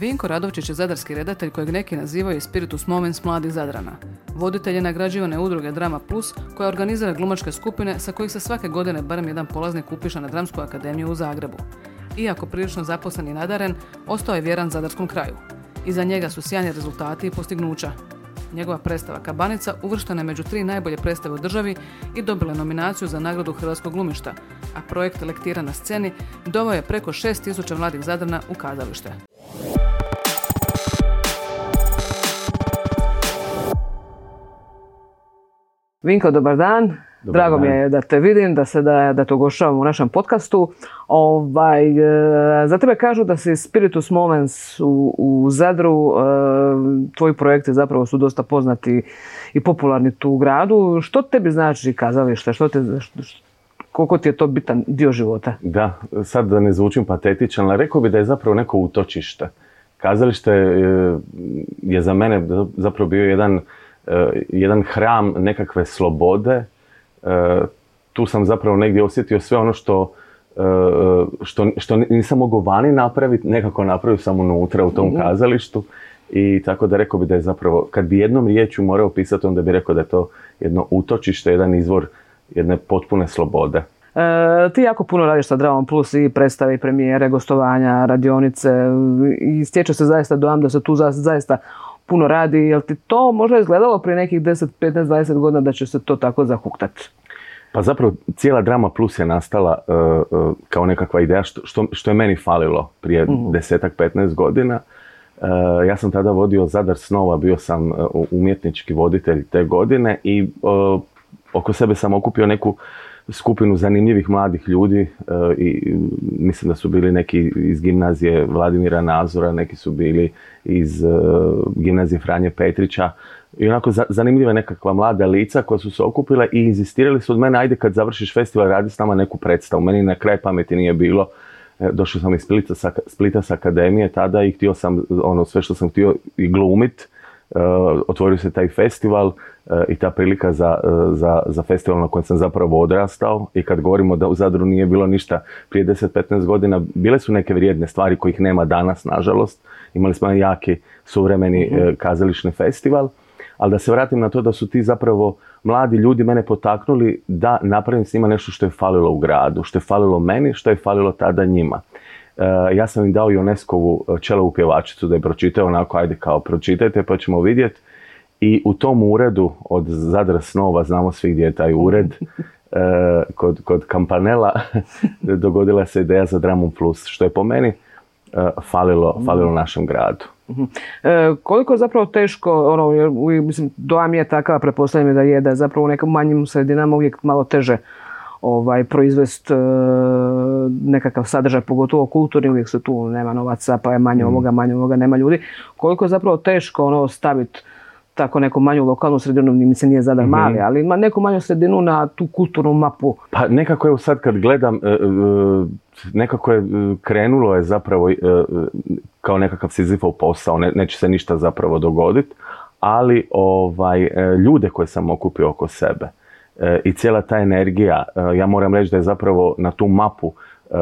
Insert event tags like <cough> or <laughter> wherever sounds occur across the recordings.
Vinko Radovčić je zadarski redatelj kojeg neki nazivaju Spiritus Moments mladih Zadrana. Voditelj je nagrađivane udruge Drama Plus koja organizira glumačke skupine sa kojih se svake godine barem jedan polaznik upiše na Dramsku akademiju u Zagrebu. Iako prilično zaposlen i nadaren, ostao je vjeran zadarskom kraju. Iza njega su sjajni rezultati i postignuća. Njegova predstava Kabanica uvrštena je među tri najbolje predstave u državi i dobila je nominaciju za nagradu Hrvatskog glumišta, a projekt Lektira na sceni doveo je preko 6000 mladih Zadrana u kazalište. Vinko, dobar dan. Drago mi je da te vidim, da se da, da te ugošavam u našem podcastu. Ovaj, e, za tebe kažu da si Spiritus Moments u, u Zadru. E, tvoji projekti zapravo su dosta poznati i popularni tu u gradu. Što tebi znači kazalište? Što te, koliko ti je to bitan dio života? Da, sad da ne zvučim patetičan, ali rekao bi da je zapravo neko utočište. Kazalište je, je za mene zapravo bio jedan jedan hram nekakve slobode. Eh, tu sam zapravo negdje osjetio sve ono što, eh, što, što nisam mogao vani napraviti, nekako napravio sam unutra u tom mhm. kazalištu. I tako da rekao bi da je zapravo, kad bi jednom riječju morao pisati, onda bi rekao da je to jedno utočište, jedan izvor jedne potpune slobode. E, ti jako puno radiš sa Dravom Plus i predstave i premijere, gostovanja, radionice i stječe se zaista dojam da se tu zaista puno radi. Jel ti to možda izgledalo prije nekih 10, 15, 20 godina da će se to tako zahuktati? Pa zapravo cijela Drama Plus je nastala uh, uh, kao nekakva ideja što, što, što je meni falilo prije uh desetak, 15 godina. Uh, ja sam tada vodio Zadar Snova, bio sam umjetnički voditelj te godine i oko sebe sam okupio neku skupinu zanimljivih mladih ljudi e, i mislim da su bili neki iz gimnazije Vladimira Nazora, neki su bili iz e, gimnazije Franje Petrića i onako zanimljiva nekakva mlada lica koja su se okupila i inzistirali su od mene ajde kad završiš festival radi s nama neku predstavu. Meni na kraj pameti nije bilo. E, došao sam iz Splita sa, Splita sa akademije tada i htio sam ono sve što sam htio i glumit otvorio se taj festival eh, i ta prilika za, eh, za, za festival na kojem sam zapravo odrastao i kad govorimo da u Zadru nije bilo ništa prije 10-15 godina, bile su neke vrijedne stvari kojih nema danas, nažalost. Imali smo jedan jaki suvremeni mhm. kazališni festival, ali da se vratim na to da su ti zapravo mladi ljudi mene potaknuli da napravim s njima nešto što je falilo u gradu, što je falilo meni, što je falilo tada njima. Eh, ja sam im dao UNESCO-vu eh, čelovu pjevačicu da je pročitao onako, ajde kao pročitajte pa ćemo vidjeti. I u tom uredu od Zadra Snova, znamo svi gdje je taj ured, eh, kod, kod Kampanela <laughs> dogodila se ideja za Dramum Plus, što je po meni falilo, falilo našem gradu. E, koliko je zapravo teško, ono, mislim, dojam je takav, pretpostavljam da je da je zapravo u nekim manjim sredinama uvijek malo teže ovaj, proizvest e, nekakav sadržaj, pogotovo kulturni, uvijek su tu, nema novaca, pa je manje mm. ovoga, manje ovoga, nema ljudi. Koliko je zapravo teško ono staviti tako neku manju lokalnu sredinu, mi se nije zadar mm-hmm. mali, ali ima neku manju sredinu na tu kulturnu mapu. Pa nekako je sad kad gledam, e, e, nekako je krenulo je zapravo kao nekakav sizifov posao, ne, neće se ništa zapravo dogoditi, ali ovaj, ljude koje sam okupio oko sebe, i cijela ta energija, e, ja moram reći da je zapravo na tu mapu e,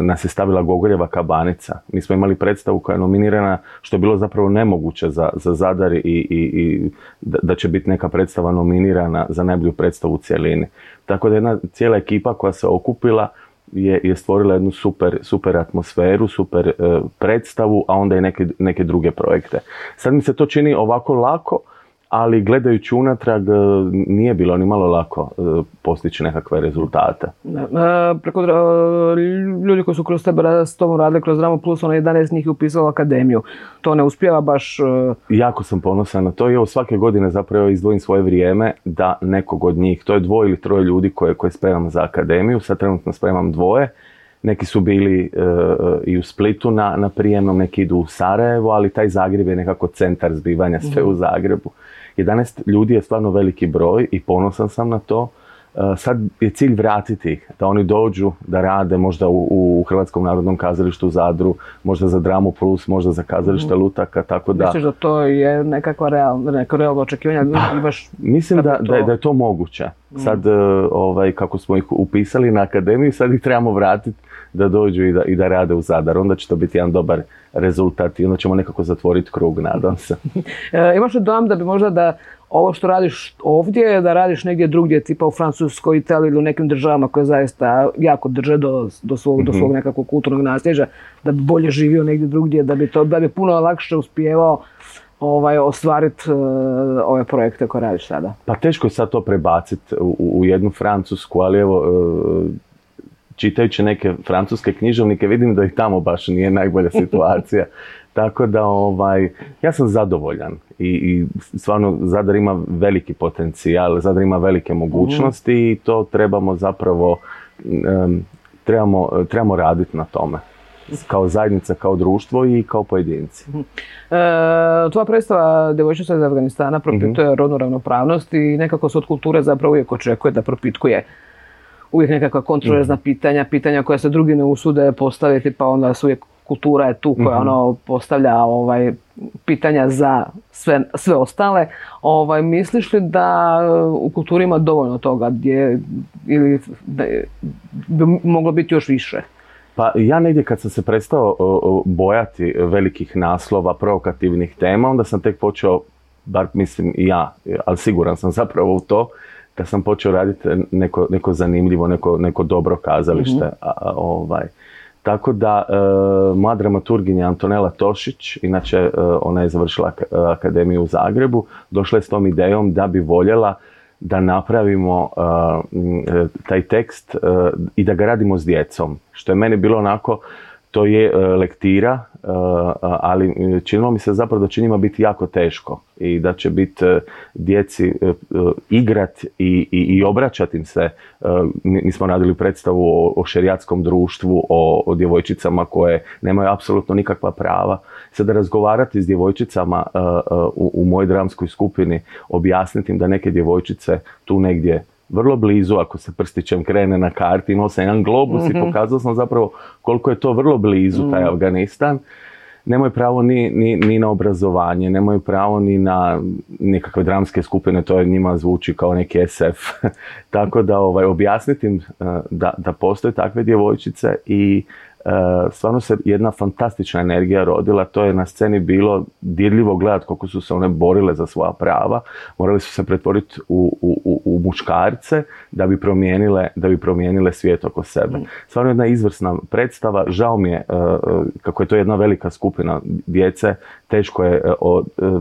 nas je stavila Gogoljeva kabanica. Mi smo imali predstavu koja je nominirana, što je bilo zapravo nemoguće za, za Zadar i, i, i da će biti neka predstava nominirana za najbolju predstavu u cjelini. Tako da jedna cijela ekipa koja se okupila je, je stvorila jednu super, super atmosferu, super predstavu, a onda i neke, neke druge projekte. Sad mi se to čini ovako lako, ali gledajući unatrag e, nije bilo ni malo lako e, postići nekakve rezultate. E, preko ljudi koji su kroz tebe s tom radili kroz Drama Plus, ono 11 njih je upisalo akademiju. To ne uspjeva baš... Jako sam ponosan na to i evo svake godine zapravo izdvojim svoje vrijeme da nekog od njih, to je dvoje ili troje ljudi koje, koje spremam za akademiju, sad trenutno spremam dvoje, neki su bili i u Splitu na, na prijemnom, neki idu u Sarajevo, ali taj Zagreb je nekako centar zbivanja sve u mhm. Zagrebu. 11 ljudi je stvarno veliki broj i ponosan sam na to. E, sad je cilj vratiti ih, da oni dođu, da rade možda u, u Hrvatskom narodnom kazalištu u Zadru, možda za Dramu Plus, možda za kazalište mm. Lutaka, tako da... Misliš da to je nekakva realna, neko realno očekivanje? Pa, mislim da, da, da, je to moguće. Mm. Sad, e, ovaj, kako smo ih upisali na akademiju, sad ih trebamo vratiti da dođu i da, i da rade u Zadar. Onda će to biti jedan dobar rezultat i onda ćemo nekako zatvoriti krug, nadam se. <laughs> E, imaš li dojam da bi možda da ovo što radiš ovdje, da radiš negdje drugdje, tipa u Francuskoj, Italiji ili u nekim državama koje zaista jako drže do, do, svog, do svog nekakvog kulturnog nasljeđa, da bi bolje živio negdje drugdje, da bi, to, da bi puno lakše uspijevao ovaj, ostvariti ove projekte koje radiš sada? Pa teško je sad to prebaciti u, u jednu Francusku, ali evo, e, čitajući neke francuske književnike vidim da i tamo baš nije najbolja <laughs> situacija. Tako da ovaj, ja sam zadovoljan i, i stvarno Zadar ima veliki potencijal, Zadar ima velike mogućnosti i to trebamo zapravo trebamo, trebamo raditi na tome kao zajednica, kao društvo i kao pojedinci. E, tvoja predstava Djevojčica iz Afganistana propituje mm rodnu ravnopravnost i nekako se od kulture zapravo uvijek očekuje da propitkuje uvijek nekakva kontroverzna mhm. pitanja, pitanja koja se drugi ne usude postaviti, pa onda su uvijek kultura je tu koja mhm. ono postavlja ovaj, pitanja za sve, sve ostale. Ovaj, misliš li da u kulturi ima dovoljno toga gdje ili da bi moglo biti još više? Pa ja negdje kad sam se prestao bojati velikih naslova, provokativnih tema, onda sam tek počeo, bar mislim i ja, ali siguran sam zapravo u to, kad sam počeo raditi neko, neko zanimljivo, neko, neko dobro kazalište. Mhm. a, ovaj, tako da, e, moja dramaturginja Antonela Tošić, inače e, ona je završila akademiju u Zagrebu, došla je s tom idejom da bi voljela da napravimo e, taj tekst i da ga radimo s djecom. Što je meni bilo onako, to je lektira, ali činilo mi se zapravo da će njima biti jako teško i da će biti e, djeci e, e, igrat i, i, i obraćati im se. Mi smo radili predstavu o, o šerijatskom društvu, o, o djevojčicama koje nemaju apsolutno nikakva prava. Sada razgovarati s djevojčicama u, u mojoj dramskoj skupini, objasniti im da neke djevojčice tu negdje vrlo blizu, ako se prstićem krene na karti, imao sam jedan globus i mhm. pokazao sam zapravo koliko je to vrlo blizu taj mhm. Afganistan nemaju pravo ni, ni, ni, na obrazovanje, nemaju pravo ni na nekakve dramske skupine, to je njima zvuči kao neki SF. <laughs> Tako da ovaj, objasniti im eh, da, da postoje takve djevojčice i stvarno se jedna fantastična energija rodila, to je na sceni bilo dirljivo gledati koliko su se one borile za svoja prava, morali su se pretvoriti u, u, u muškarce da bi promijenile, da bi promijenile svijet oko sebe. Mm. Stvarno jedna izvrsna predstava, žao mi je e, e, kako je to jedna velika skupina djece, teško je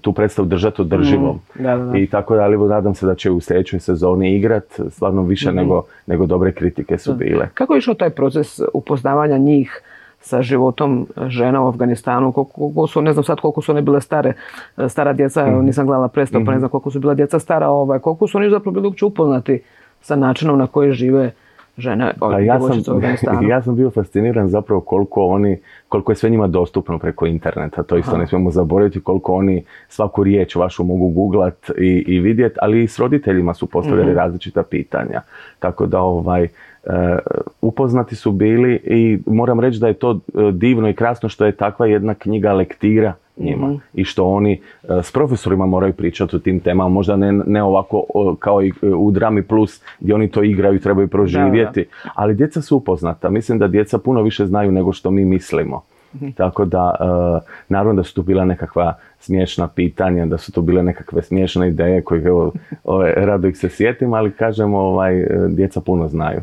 tu predstavu držati održivom. Mm. I tako da, ali nadam se da će u sljedećoj sezoni igrat, stvarno više mm-hmm. nego, nego dobre kritike su bile. Kako je išao taj proces upoznavanja njih sa životom žena u Afganistanu, koliko su, ne znam sad koliko su one bile stare, stara djeca, mm nisam gledala predstavu, pa ne mhm. znam koliko su bila djeca stara, ovaj, koliko su oni zapravo bili uopće upoznati sa načinom na koji žive žene pa ja sam, <laughs> ja sam bio fasciniran zapravo koliko oni, koliko je sve njima dostupno preko interneta, to isto ne smijemo zaboraviti, koliko oni svaku riječ vašu mogu googlat i, i vidjeti, ali i s roditeljima su postavljali mm različita pitanja. Tako da ovaj, E, upoznati su bili i moram reći da je to e, divno i krasno što je takva jedna knjiga lektira njima i što oni e, s profesorima moraju pričati o tim temama, možda ne, ne ovako kao i u Drami Plus gdje oni to igraju i trebaju proživjeti, ali djeca su upoznata. Mislim da djeca puno više znaju nego što mi mislimo. Mhm. Tako da, naravno da su tu bila nekakva smiješna pitanja, da su to bile nekakve smiješne ideje koje evo, ove, rado ih se sjetim, ali kažemo, ovaj, djeca puno znaju.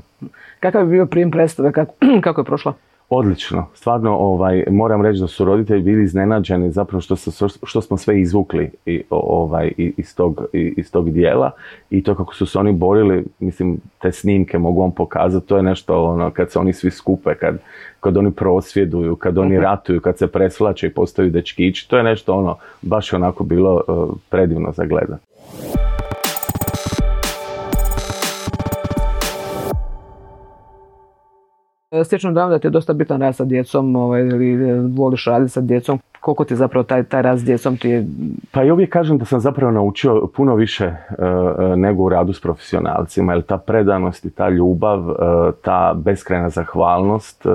Kakav je bio prijem predstave, kako, <clears throat> kako je prošla? Odlično, stvarno ovaj, moram reći da su roditelji bili iznenađeni zapravo što, što smo sve izvukli i, ovaj, iz, tog, iz tog dijela i to kako su se oni borili, mislim te snimke mogu vam pokazati, to je nešto ono kad se oni svi skupe, kad, kad oni prosvjeduju, kad oni mhm. ratuju, kad se preslače i postaju dečkići, to je nešto ono baš onako bilo uh, predivno za gledati. E, stječem dojam da ti je dosta bitan rad sa djecom ovaj, ili e, voliš raditi sa djecom. Koliko ti zapravo taj, taj rad s djecom ti je... Pa i uvijek kažem da sam zapravo naučio puno više e, nego u radu s profesionalcima, jer ta predanost i ta ljubav, ta beskrajna zahvalnost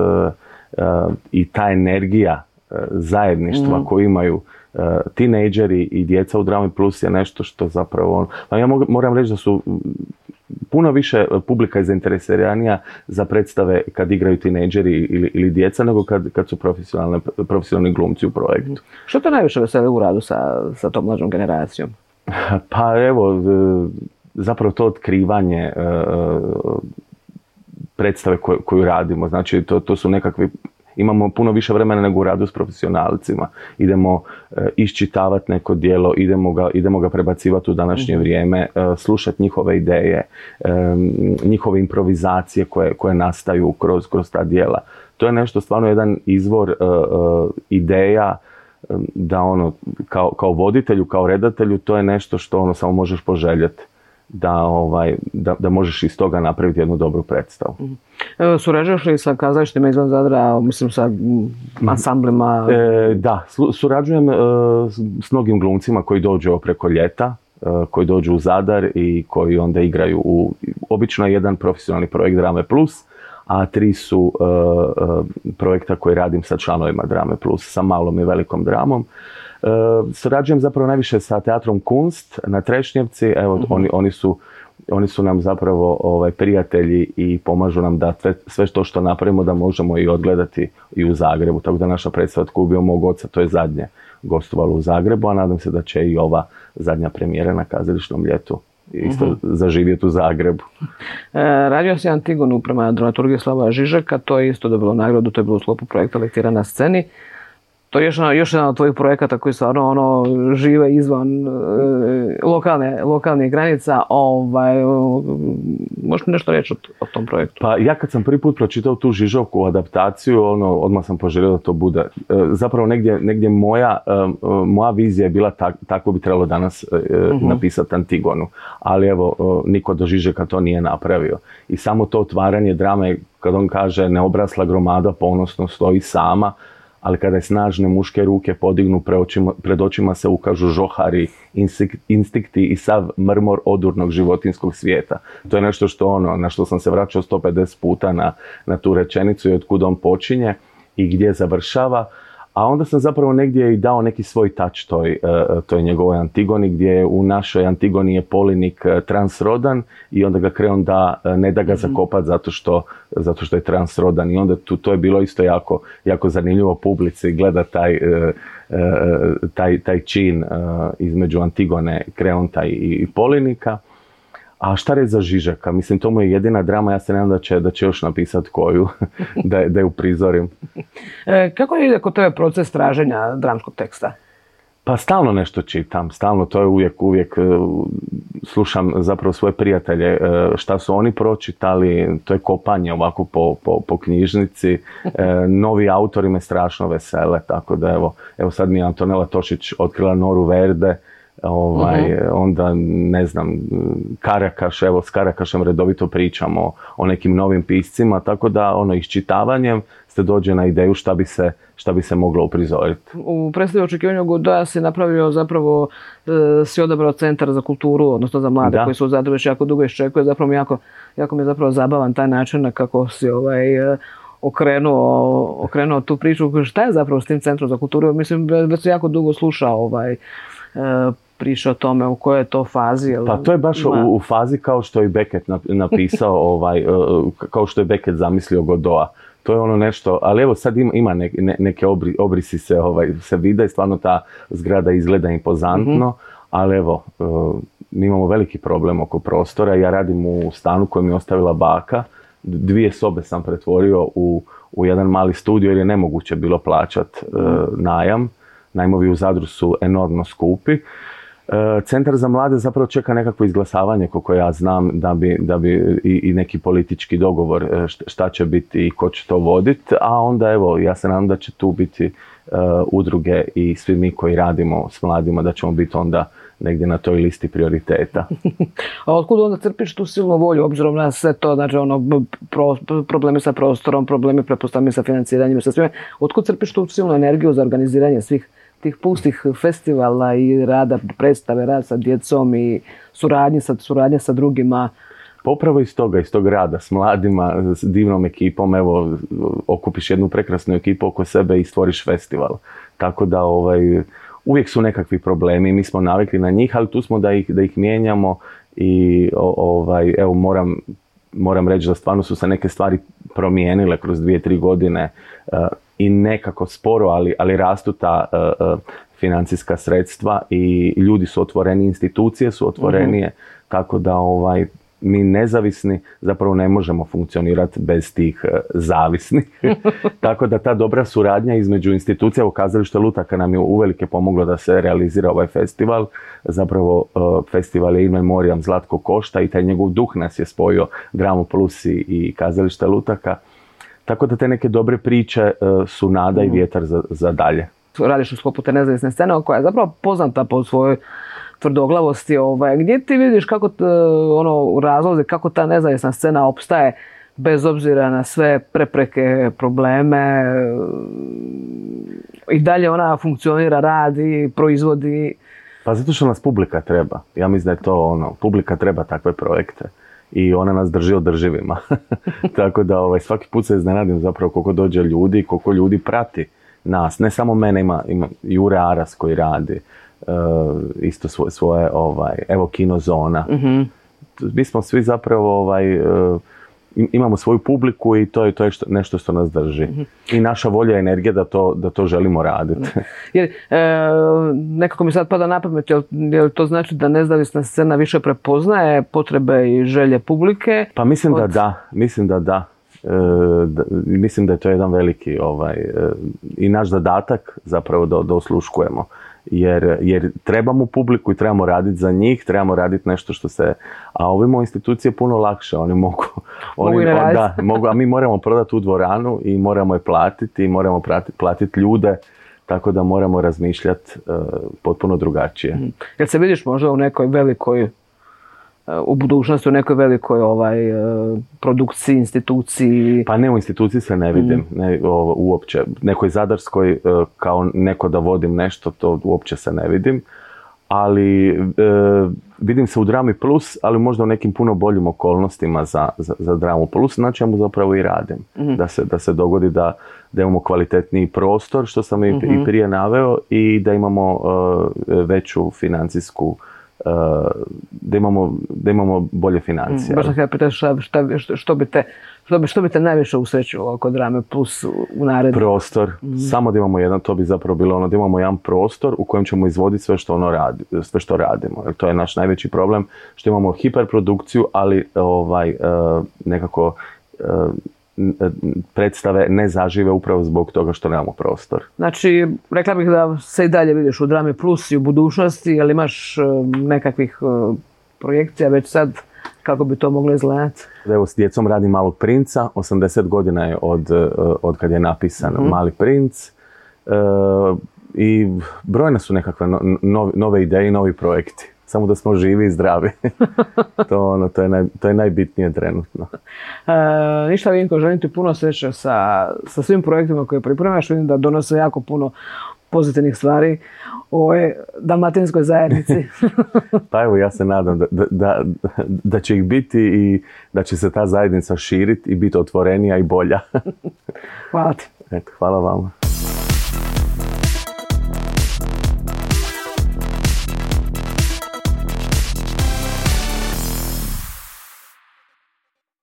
i ta energija zajedništva mm. koju imaju tinejdžeri i djeca u Drami Plus je nešto što zapravo... Pa ja moram reći da su puno više publika je zainteresiranija za predstave kad igraju tinejdžeri ili, ili djeca nego kad, kad su profesionalni glumci u projektu. Što te najviše veseli u radu sa, sa tom mlađom generacijom? <laughs> Pa evo, zapravo to otkrivanje predstave koju radimo. Znači, to, to su nekakvi imamo puno više vremena nego u radu s profesionalcima. Idemo e, iščitavati neko djelo, idemo ga, idemo ga prebacivati u današnje mhm. vrijeme, e, slušati njihove ideje, e, njihove improvizacije koje, koje nastaju kroz, kroz ta djela. To je nešto stvarno jedan izvor ideja da ono, kao, kao voditelju, kao redatelju, to je nešto što ono samo možeš poželjeti da, ovaj, da, da možeš iz toga napraviti jednu dobru predstavu. Evo, surađuješ li sa kazalištima izvan Zadra, mislim sa ansamblima? E, da, surađujem e, s mnogim glumcima koji dođu preko ljeta, e, koji dođu u Zadar i koji onda igraju u, obično jedan profesionalni projekt Drame Plus, a tri su projekta koji radim sa članovima Drame Plus, sa malom i velikom dramom. Surađujem zapravo najviše sa teatrom Kunst na Trešnjevci, evo mhm. oni, oni su oni su nam zapravo ovaj, prijatelji i pomažu nam da sve to što napravimo da možemo i odgledati i u Zagrebu. Tako da naša predstava Tko ubio mog oca, to je zadnje gostovalo u Zagrebu, a nadam se da će i ova zadnja premijera na kazališnom ljetu isto uh zaživjeti u Zagrebu. E, radio si Antigonu prema dramaturgiji Slava Žižeka, to je isto dobilo nagradu, to je bilo u sklopu projekta Lektira na sceni to je još, još jedan od tvojih projekata koji stvarno ono, žive izvan e, lokalne, lokalnih granica. Ovaj, možeš nešto reći o, tom projektu? Pa ja kad sam prvi put pročitao tu Žižovku adaptaciju, ono, odmah sam poželio da to bude. E, zapravo negdje, negdje moja, e, moja vizija je bila tak, tako bi trebalo danas uh napisati Antigonu. Ali evo, niko do Žižeka to nije napravio. I samo to otvaranje drame, kad on kaže neobrasla gromada ponosno stoji sama, ali kada je snažne muške ruke podignu pred očima se ukažu žohari, instikti i sav mrmor odurnog životinskog svijeta. To je nešto što ono, na što sam se vraćao 150 puta na, na tu rečenicu i otkud on počinje i gdje završava a onda sam zapravo negdje i dao neki svoj touch toj, e, toj njegovoj Antigoni, gdje u našoj Antigoni je polinik e, transrodan i onda ga Kreon da, e, ne da ga mhm. zakopat zato što, zato što je transrodan i onda tu, to je bilo isto jako, jako zanimljivo publici gleda taj, taj, taj čin između Antigone, Kreonta i Polinika. A šta reći za Žižaka? Mislim, to mu je jedina drama, ja se nadam da će, da će još napisati koju, <laughs> da, da je uprizorim. E, kako ide kod tebe proces traženja dramskog teksta? Pa stalno nešto čitam, stalno, to je uvijek, uvijek e, slušam zapravo svoje prijatelje e, šta su oni pročitali, to je kopanje ovako po, po, po knjižnici, e, novi autori me strašno vesele, tako da evo, evo sad mi je Antonela Tošić otkrila Noru Verde, Ovaj, uh Onda, ne znam, Karakaš, evo s Karakašem redovito pričamo o nekim novim piscima, tako da ono iščitavanjem ste dođe na ideju šta bi se, šta bi se moglo uprizoriti. U predstavi očekivanju Godoja si napravio zapravo, e, si odabrao centar za kulturu, odnosno za mlade koji su u već jako dugo iščekuje. Zapravo mi jako, jako mi je zapravo zabavan taj način na kako si ovaj, e, okrenuo, okrenuo tu priču. Šta je zapravo s tim centrom za kulturu? Mislim, već se jako dugo slušao ovaj, e, priča o tome u kojoj je to fazi. Pa to je baš u, fazi kao što je Beckett napisao, <laughs> ovaj, e, kao što je Beckett zamislio Godoa. To je ono nešto, ali evo sad ima, ima neke obrisi se, ovaj, se vide i stvarno ta zgrada izgleda impozantno, mhm. ali evo, e, mi imamo veliki problem oko prostora. Ja radim u stanu koju mi je ostavila baka. Dvije sobe sam pretvorio u, u jedan mali studio jer je nemoguće bilo plaćat e, mhm. najam. Najmovi u Zadru su enormno skupi. E, Centar za mlade zapravo čeka nekakvo izglasavanje, koliko ja znam, da bi, da bi i, neki politički dogovor e, šta će biti i ko će to voditi, a onda evo, ja se nadam da će tu biti e, udruge i svi mi koji radimo s mladima, da ćemo biti onda negdje na toj listi prioriteta. <laughs> a otkud onda crpiš tu silnu volju, obzirom na sve to, znači ono, problemi sa prostorom, problemi prepostavljeni sa financiranjem, sa svime, otkud crpiš tu silnu energiju za organiziranje svih tih pustih festivala i rada predstave, rada sa djecom i suradnje sa, suradnje sa drugima. Pa upravo iz toga, iz tog rada s mladima, s divnom ekipom, evo, okupiš jednu prekrasnu ekipu oko sebe i stvoriš festival. Tako da ovaj, uvijek su nekakvi problemi, mi smo navikli na njih, ali tu smo da ih, da ih mijenjamo i ovaj, evo moram, moram reći da stvarno su se neke stvari promijenile kroz dvije, tri godine i nekako sporo, ali, ali rastu ta financijska sredstva i ljudi su otvoreni, institucije su otvorenije, mhm. tako da ovaj, mi nezavisni zapravo ne možemo funkcionirati bez tih e, zavisnih. <laughs> Tako da ta dobra suradnja između institucija u kazalište Lutaka nam je uvelike pomoglo da se realizira ovaj festival. Zapravo e, festival je In Memoriam Zlatko Košta i taj njegov duh nas je spojio Gramo Plus i kazalište Lutaka. Tako da te neke dobre priče e, su nada i mhm. vjetar za, za dalje. Radiš u sklopu te nezavisne scene koja je zapravo poznata po svojoj tvrdoglavosti, ovaj, gdje ti vidiš kako ono, razlozi, kako ta nezavisna scena opstaje bez obzira na sve prepreke, probleme i dalje ona funkcionira, radi, proizvodi. Pa zato što nas publika treba. Ja mislim da je to ono, publika treba takve projekte i ona nas drži održivima. <laughs> Tako da ovaj, svaki put se iznenadim zapravo koliko dođe ljudi, koliko ljudi prati nas. Ne samo mene, ima, ima Jure Aras koji radi, uh, isto svoje, svoje ovaj, evo kinozona. mm Mi smo svi zapravo ovaj, uh, imamo svoju publiku i to je, to je što, nešto što nas drži. Mhm. I naša volja i energija da to, da to želimo raditi. Mhm. Jer, e, nekako mi sad pada na pamet, jel, to znači da nezavisna scena više prepoznaje potrebe i želje publike? Pa mislim da da, mislim da da. E, da, mislim da je to jedan veliki ovaj, i naš zadatak zapravo da, da osluškujemo jer, jer trebamo publiku i trebamo raditi za njih, trebamo raditi nešto što se... A ovimo institucije puno lakše, oni mogu... <laughs> Oni, da, mogu, a mi moramo prodati tu dvoranu i moramo je platiti i moramo platiti ljude, tako da moramo razmišljati uh, potpuno drugačije. Mm. Jel se vidiš možda u nekoj velikoj u budućnosti u nekoj velikoj ovaj, e, produkciji, instituciji? Pa ne, u instituciji se ne vidim, mm. ne, uopće. Nekoj zadarskoj e, kao neko da vodim nešto, to uopće se ne vidim. Ali e, vidim se u Drami Plus, ali možda u nekim puno boljim okolnostima za, za, za Dramu Plus, na čemu zapravo i radim. Mhm. Da, se, da se dogodi da, da imamo kvalitetniji prostor, što sam i, i mhm. prije naveo, i da imamo veću financijsku da imamo, da imamo bolje financije. Mm, baš sam šta, šta, što, bi te, što, bi, što bi te najviše usrećilo oko drame plus u naredbi? Prostor. Mm. Samo da imamo jedan, to bi zapravo bilo ono da imamo jedan prostor u kojem ćemo izvoditi sve što ono radi, sve što radimo. Jer to je naš najveći problem što imamo hiperprodukciju, ali ovaj e, nekako e, predstave ne zažive upravo zbog toga što nemamo prostor. Znači, rekla bih da se i dalje vidiš u Drami Plus i u budućnosti, ali imaš e, nekakvih e, projekcija već sad kako bi to moglo izgledati? Evo, s djecom radim Malog princa, 80 godina je od, e, od kad je napisan mhm. Mali princ. I brojne su nekakve nove ideje i novi projekti samo da smo živi i zdravi. <laughs> to, ono, to, je naj, to je najbitnije trenutno. E, ništa Vinko, želim ti puno sreće sa, sa svim projektima koje pripremaš. Vidim da donose jako puno pozitivnih stvari u ovoj dalmatinskoj zajednici. <laughs> <laughs> pa evo, ja se nadam da, da, da, će ih biti i da će se ta zajednica širiti i biti otvorenija i bolja. hvala ti. Eto, hvala vama.